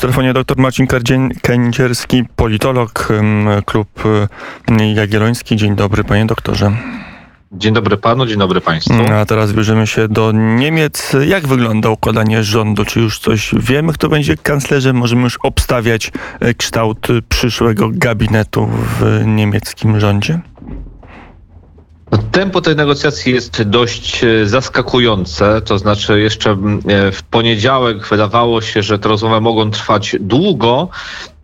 przy telefonie dr Marcin Kędzierski, politolog, klub Jagielloński. Dzień dobry, panie doktorze. Dzień dobry panu, dzień dobry państwu. A teraz bierzemy się do Niemiec. Jak wygląda układanie rządu? Czy już coś wiemy, kto będzie kanclerzem? Możemy już obstawiać e, kształt przyszłego gabinetu w niemieckim rządzie? Tempo tej negocjacji jest dość e, zaskakujące, to znaczy jeszcze e, w poniedziałek wydawało się, że te rozmowy mogą trwać długo,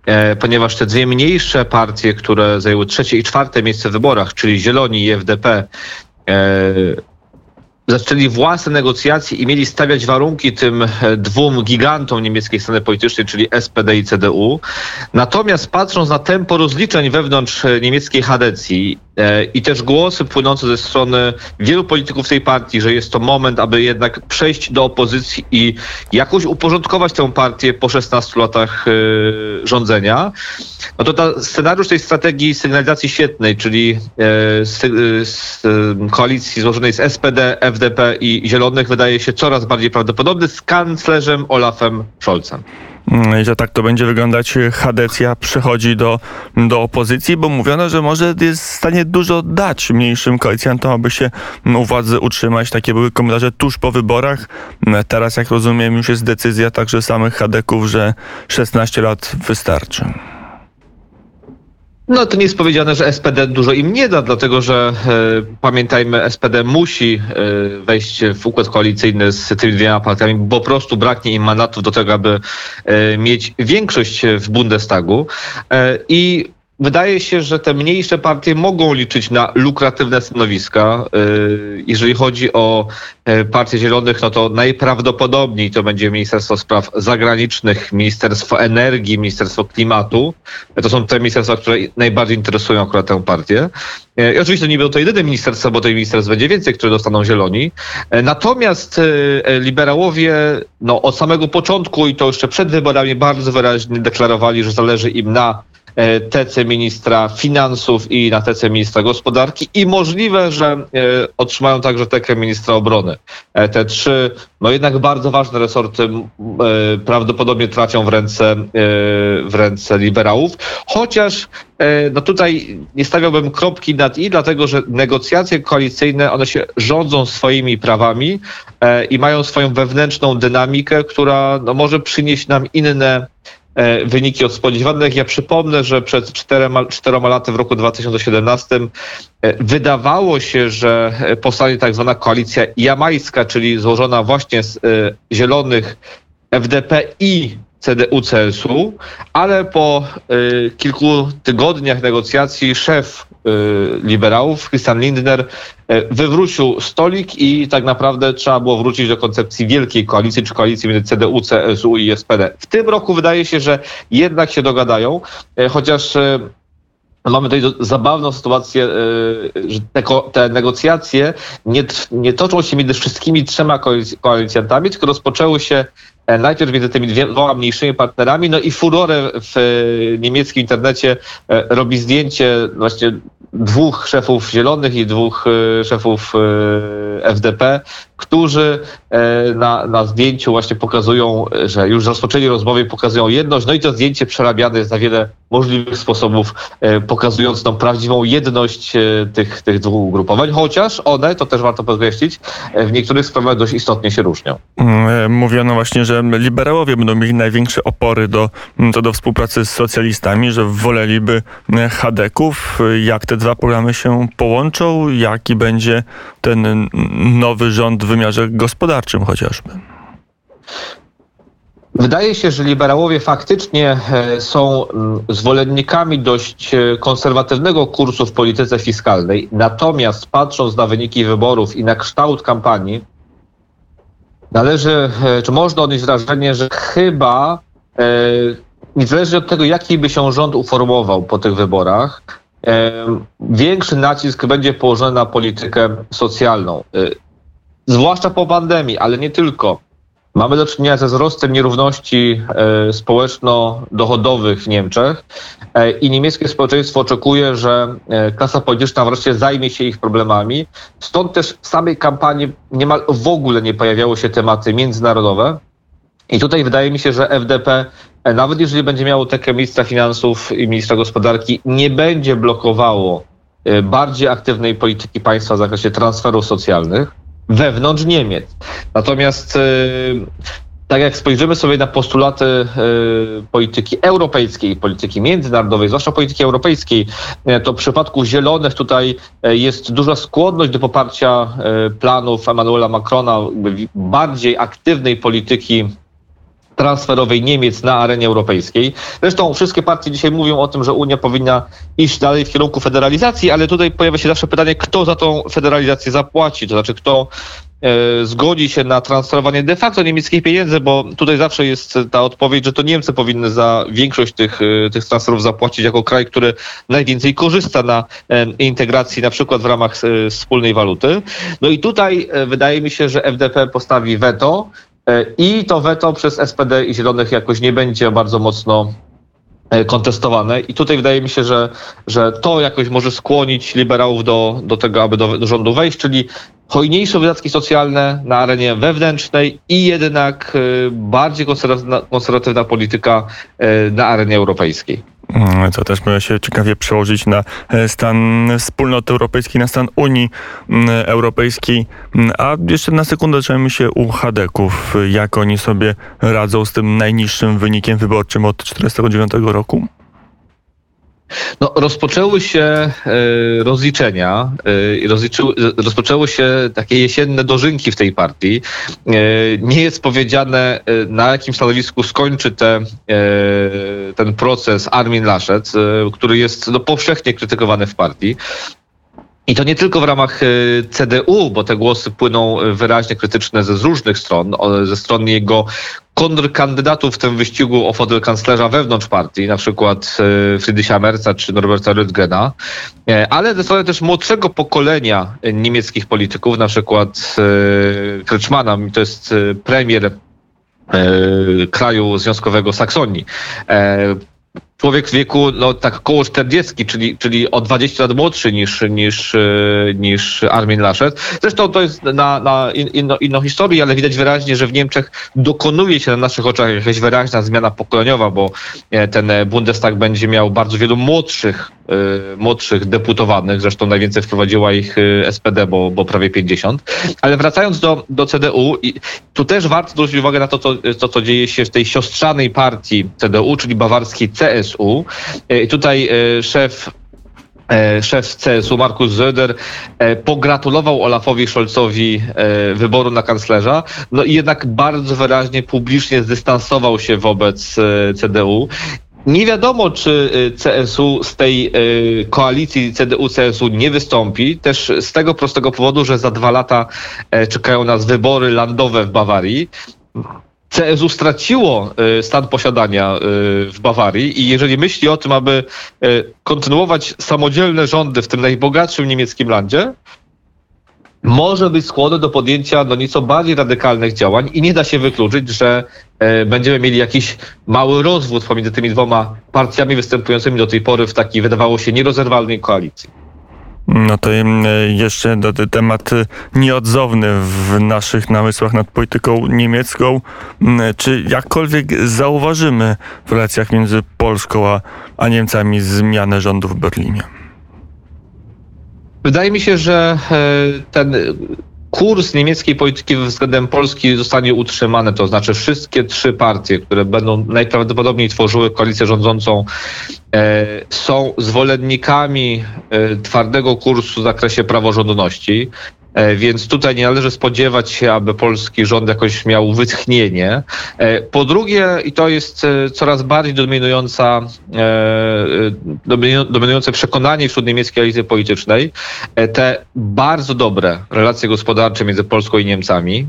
e, ponieważ te dwie mniejsze partie, które zajęły trzecie i czwarte miejsce w wyborach, czyli Zieloni i FDP, zaczęli własne negocjacje i mieli stawiać warunki tym dwóm gigantom niemieckiej sceny politycznej, czyli SPD i CDU. Natomiast patrząc na tempo rozliczeń wewnątrz niemieckiej Hadecji i też głosy płynące ze strony wielu polityków tej partii, że jest to moment, aby jednak przejść do opozycji i jakoś uporządkować tę partię po 16 latach rządzenia, no to ta scenariusz tej strategii sygnalizacji świetnej, czyli z, koalicji złożonej z SPD, FDP i Zielonych wydaje się coraz bardziej prawdopodobny z kanclerzem Olafem Scholzem. Mm, że tak to będzie wyglądać. Hadecja przechodzi do, do opozycji, bo mówiono, że może jest w stanie dużo dać mniejszym koalicjantom, aby się u władzy utrzymać. Takie były komentarze tuż po wyborach. Mm, teraz, jak rozumiem, już jest decyzja także samych Hadeków, że 16 lat wystarczy. No to nie jest powiedziane, że SPD dużo im nie da, dlatego że e, pamiętajmy, SPD musi e, wejść w układ koalicyjny z tymi dwiema partiami, bo po prostu braknie im mandatów do tego, aby e, mieć większość w Bundestagu. E, I Wydaje się, że te mniejsze partie mogą liczyć na lukratywne stanowiska. Y, jeżeli chodzi o e, Partię Zielonych, no to najprawdopodobniej to będzie Ministerstwo Spraw Zagranicznych, Ministerstwo Energii, Ministerstwo Klimatu. To są te ministerstwa, które najbardziej interesują akurat tę partię. E, I oczywiście nie będą to jedyne ministerstwa, bo tych ministerstw będzie więcej, które dostaną zieloni. E, natomiast liberałowie no, od samego początku i to jeszcze przed wyborami bardzo wyraźnie deklarowali, że zależy im na E, TC ministra finansów i na TC ministra gospodarki i możliwe, że e, otrzymają także tekę ministra obrony. E, te trzy, no jednak bardzo ważne resorty prawdopodobnie trafią w ręce, w ręce liberałów, chociaż no tutaj nie stawiałbym kropki nad i, dlatego że negocjacje koalicyjne, one się rządzą swoimi prawami i mają swoją wewnętrzną dynamikę, która no, może przynieść nam inne wyniki od spodziewanych. Ja przypomnę, że przed czterema, czteroma laty w roku 2017 e, wydawało się, że powstanie tak zwana koalicja jamańska, czyli złożona właśnie z e, Zielonych, FDP i CDU-CSU, ale po y, kilku tygodniach negocjacji szef liberałów, Christian Lindner, y, wywrócił stolik i tak naprawdę trzeba było wrócić do koncepcji wielkiej koalicji, czy koalicji między CDU, CSU i SPD. W tym roku wydaje się, że jednak się dogadają, y, chociaż y, Mamy tutaj zabawną sytuację, y, że te, te negocjacje nie, nie, toczą się między wszystkimi trzema koalicjantami, tylko rozpoczęły się E, najpierw między tymi dwoma mniejszymi partnerami, no i furorę w niemieckim internecie e, robi zdjęcie właśnie dwóch szefów Zielonych i dwóch szefów FDP, którzy na, na zdjęciu właśnie pokazują, że już rozpoczęli rozmowy i pokazują jedność, no i to zdjęcie przerabiane jest na wiele możliwych sposobów, pokazując tą prawdziwą jedność tych, tych dwóch ugrupowań, chociaż one, to też warto podkreślić, w niektórych sprawach dość istotnie się różnią. Mm, mówiono właśnie, że liberałowie będą mieli największe opory do, to do współpracy z socjalistami, że woleliby Hadeków. Jak te dwa programy się połączą? Jaki będzie ten nowy rząd w wymiarze gospodarczym chociażby? Wydaje się, że liberałowie faktycznie e, są zwolennikami dość e, konserwatywnego kursu w polityce fiskalnej. Natomiast patrząc na wyniki wyborów i na kształt kampanii, należy, e, czy można odnieść wrażenie, że chyba niezależnie od tego, jaki by się rząd uformował po tych wyborach, większy nacisk będzie położony na politykę socjalną. Zwłaszcza po pandemii, ale nie tylko. Mamy do czynienia ze wzrostem nierówności e, społeczno-dochodowych w Niemczech e, i niemieckie społeczeństwo oczekuje, że e, klasa polityczna wreszcie zajmie się ich problemami. Stąd też w samej kampanii niemal w ogóle nie pojawiały się tematy międzynarodowe. I tutaj wydaje mi się, że FDP, e, nawet jeżeli będzie miało tekę ministra finansów i ministra gospodarki, nie będzie blokowało e, bardziej aktywnej polityki państwa w zakresie transferów socjalnych wewnątrz Niemiec. Natomiast e, tak jak spojrzymy sobie na postulaty polityki europejskiej, polityki międzynarodowej, zwłaszcza polityki europejskiej, to w przypadku zielonych tutaj jest duża skłonność do poparcia planów Emmanuela Macrona, bardziej aktywnej polityki transferowej Niemiec na arenie europejskiej. Zresztą wszystkie partie dzisiaj mówią o tym, że Unia powinna iść dalej w kierunku federalizacji, ale tutaj pojawia się zawsze pytanie, kto za tą federalizację zapłaci, to znaczy kto e, zgodzi się na transferowanie de facto niemieckich pieniędzy, bo tutaj zawsze jest ta odpowiedź, że to Niemcy powinny za większość tych, e, tych transferów zapłacić jako kraj, który najwięcej korzysta na e, integracji na przykład w ramach wspólnej waluty. No i tutaj wydaje mi się, że FDP postawi weto, E, I to weto przez SPD i Zielonych jakoś nie będzie bardzo mocno e, kontestowane. I tutaj wydaje mi się, że, że to jakoś może skłonić liberałów do, do tego, aby do, do rządu wejść, czyli hojniejsze wydatki socjalne na arenie wewnętrznej i jednak e, bardziej konserwatywna, konserwatywna polityka na arenie europejskiej. Mm, co też może się ciekawie przełożyć na e, stan wspólnoty europejskiej, na stan Unii mm, Europejskiej. Mm, a jeszcze na sekundę zaczynamy się u Hadeków. Jak oni sobie radzą z tym najniższym wynikiem wyborczym od 1949 roku? No, rozpoczęły się e, rozliczenia, e, rozpoczęły się takie jesienne dożynki w tej partii. E, nie jest powiedziane, na jakim stanowisku skończy te, ten proces Armin Laschet, który jest no, powszechnie krytykowany w partii. I to nie tylko w ramach CDU, bo te głosy płyną wyraźnie krytyczne ze z różnych stron, ze strony jego kontrkandydatów w tym wyścigu o fotel kanclerza wewnątrz partii, na przykład e, Friedricha Merza czy Norberta Röttgena, e, ale ze strony też młodszego pokolenia niemieckich polityków, na przykład e, Kretschmana, to jest premier kraju związkowego Saksonii człowiek w wieku no, tak około 40, czyli, czyli o 20 lat młodszy niż, niż, e, niż Armin Laschet. Zresztą to jest na, na inno, inną historię, ale widać wyraźnie, że w Niemczech dokonuje się na naszych oczach jakaś wyraźna zmiana pokoleniowa, bo e, ten Bundestag będzie miał bardzo wielu młodszych, młodszych deputowanych, zresztą najwięcej wprowadziła ich SPD, bo, bo prawie 50. Ale wracając do, do CDU, tu też warto zwrócić uwagę na to, to, to, co dzieje się w tej siostrzanej partii CDU, czyli bawarskiej CS CSU. E, I tutaj e, szef e, szef CSU Markus Söder pogratulował Olafowi Scholzowi wyboru na kanclerza, no i jednak bardzo wyraźnie publicznie zdystansował się wobec CDU. Nie wiadomo, czy CSU z tej koalicji CDU-CSU nie wystąpi, też z tego prostego powodu, że za dwa lata czekają nas wybory landowe w Bawarii. CSU straciło y, stan posiadania y, w Bawarii i jeżeli myśli o tym, aby y, kontynuować samodzielne rządy w tym najbogatszym niemieckim landzie, może być skłonny do podjęcia no, nieco bardziej radykalnych działań i nie da się wykluczyć, że będziemy mieli jakiś mały rozwód pomiędzy tymi dwoma partiami występującymi do tej pory w takiej, wydawało się, nierozerwalnej koalicji. No to jeszcze do, temat y, nieodzowny w naszych namysłach nad polityką niemiecką. Czy jakkolwiek zauważymy w relacjach między Polską a, a Niemcami zmianę rządu w Berlinie? Wydaje mi się, że e, ten kurs niemieckiej polityki względem Polski zostanie utrzymany, to znaczy wszystkie trzy partie, które będą najprawdopodobniej tworzyły koalicję rządzącą, e, są zwolennikami e, twardego kursu w zakresie praworządności. E, więc tutaj nie należy spodziewać się, aby polski rząd jakoś miał wytchnienie. E, po drugie, i to jest e, coraz bardziej dominująca, dominujące przekonanie wśród niemieckiej elity politycznej, te bardzo dobre relacje gospodarcze między Polską i Niemcami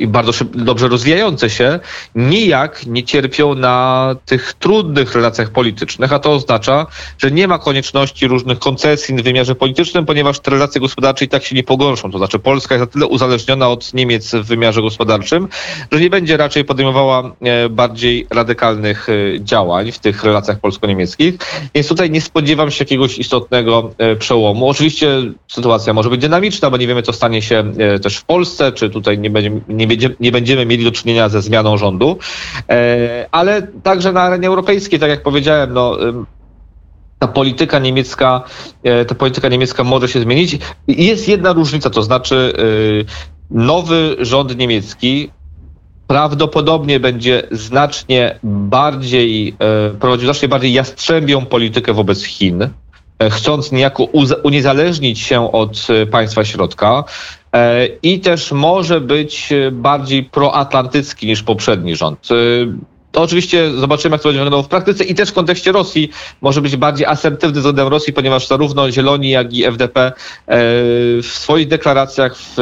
i bardzo dobrze rozwijające się, nijak nie cierpią na tych trudnych relacjach politycznych, a to oznacza, że nie ma konieczności różnych koncesji w wymiarze politycznym, ponieważ te relacje gospodarcze i tak się nie pogorszą. To znaczy Polska jest na tyle uzależniona od Niemiec w wymiarze gospodarczym, że nie będzie raczej podejmowała e, bardziej radykalnych e, działań w tych relacjach polsko-niemieckich. Więc tutaj nie spodziewam się jakiegoś istotnego e, przełomu. Oczywiście sytuacja może być dynamiczna, bo nie wiemy, co stanie się też w Polsce, czy tutaj nie, będzie, nie, będzie, nie będziemy mieli do czynienia ze zmianą rządu, ale także na arenie europejskiej, tak jak powiedziałem, no, ta polityka niemiecka, e, ta polityka niemiecka może się zmienić. Jest jedna różnica, to znaczy y, nowy rząd niemiecki prawdopodobnie będzie znacznie bardziej, e, prowadził znacznie bardziej jastrzębią politykę wobec Chin, e, chcąc niejako uniezależnić się od e, państwa środka e, i też może być e, bardziej proatlantycki niż poprzedni rząd. To oczywiście zobaczymy, jak to będzie wyglądało w praktyce i też w kontekście Rosji. Może być bardziej asertywny względem Rosji, ponieważ zarówno Zieloni, jak i FDP e, w swoich deklaracjach, w,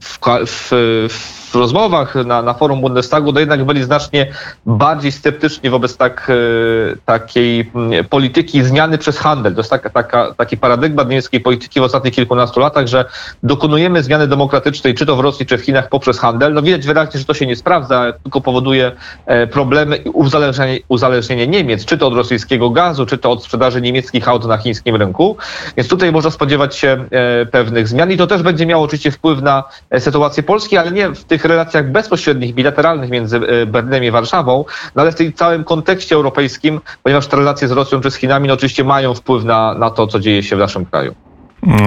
w, w, rozmowach na, na forum Bundestagu, no jednak byli znacznie bardziej sceptyczni wobec tak, e, takiej mm, polityki zmiany przez handel. To jest taka, taka, taki paradygmat niemieckiej polityki w ostatnich kilkunastu latach, że dokonujemy zmiany demokratycznej, czy to w Rosji, czy w Chinach poprzez handel. No widać wyraźnie, że to się nie sprawdza, tylko powoduje e, problemy i uzależnienie, uzależnienie Niemiec, czy to od rosyjskiego gazu, czy to od sprzedaży niemieckich aut na chińskim rynku. Więc tutaj można spodziewać się e, pewnych zmian i to też będzie miało oczywiście wpływ na sytuację Polski, ale nie w tych relacjach bezpośrednich, bilateralnych między e, Berlinem i Warszawą, no ale w tym całym kontekście europejskim, ponieważ te relacje z Rosją czy z Chinami no oczywiście mają wpływ na, na to, co dzieje się w naszym kraju.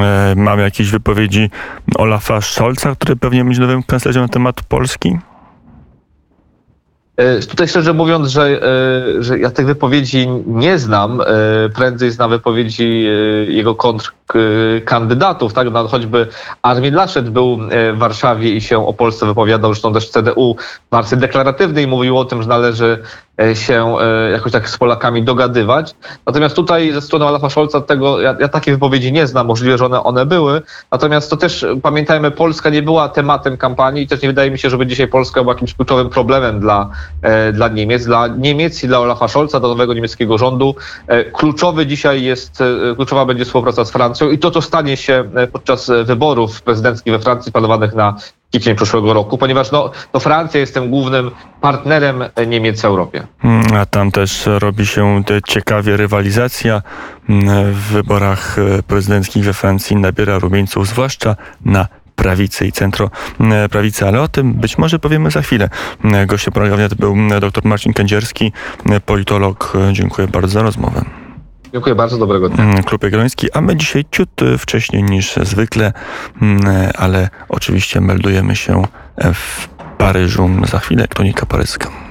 E, Mamy jakieś wypowiedzi Olafa Scholza, który pewnie będzie nowym kanclerzem na temat Polski? E, Tutaj szczerze mówiąc, że, e, że ja tych wypowiedzi nie znam, e, prędzej znam wypowiedzi jego kontrkandydatów, tak? No, choćby Armin Laschet był w Warszawie i się o Polsce wypowiadał, zresztą też CDU w wersji deklaratywnej mówił o tym, że należy się e, jakoś tak z Polakami dogadywać. Natomiast tutaj ze strony Olafa Scholza tego, ja, ja takie wypowiedzi nie znam, możliwe, że one, one były. Natomiast to też e, pamiętajmy, Polska nie była tematem kampanii i też nie wydaje mi się, żeby dzisiaj Polska była jakimś kluczowym problemem dla, e, dla Niemiec. Dla Niemiec i dla Olafa Scholza, dla nowego niemieckiego rządu e, kluczowy dzisiaj jest, e, kluczowa będzie współpraca z Francją i to, co stanie się e, podczas e, wyborów prezydenckich we Francji planowanych na kwiecień przyszłego roku, ponieważ no, to Francja jest tym głównym partnerem Niemiec w Europie. Mm, A tam też robi się ciekawie rywalizacja mm, w wyborach e, prezydenckich we Francji nabiera rumieńców, zwłaszcza na prawicy i centro mm, ale o tym być może powiemy za chwilę. Gościem programu był dr Marcin Kędzierski, politolog. Dziękuję bardzo za rozmowę. Dziękuję bardzo, dobrego dnia. Mm, Klub Jagielloński, a my dzisiaj ciut wcześniej niż zwykle, mm, ale oczywiście meldujemy się w Paryżu za chwilę, Kronika Paryska.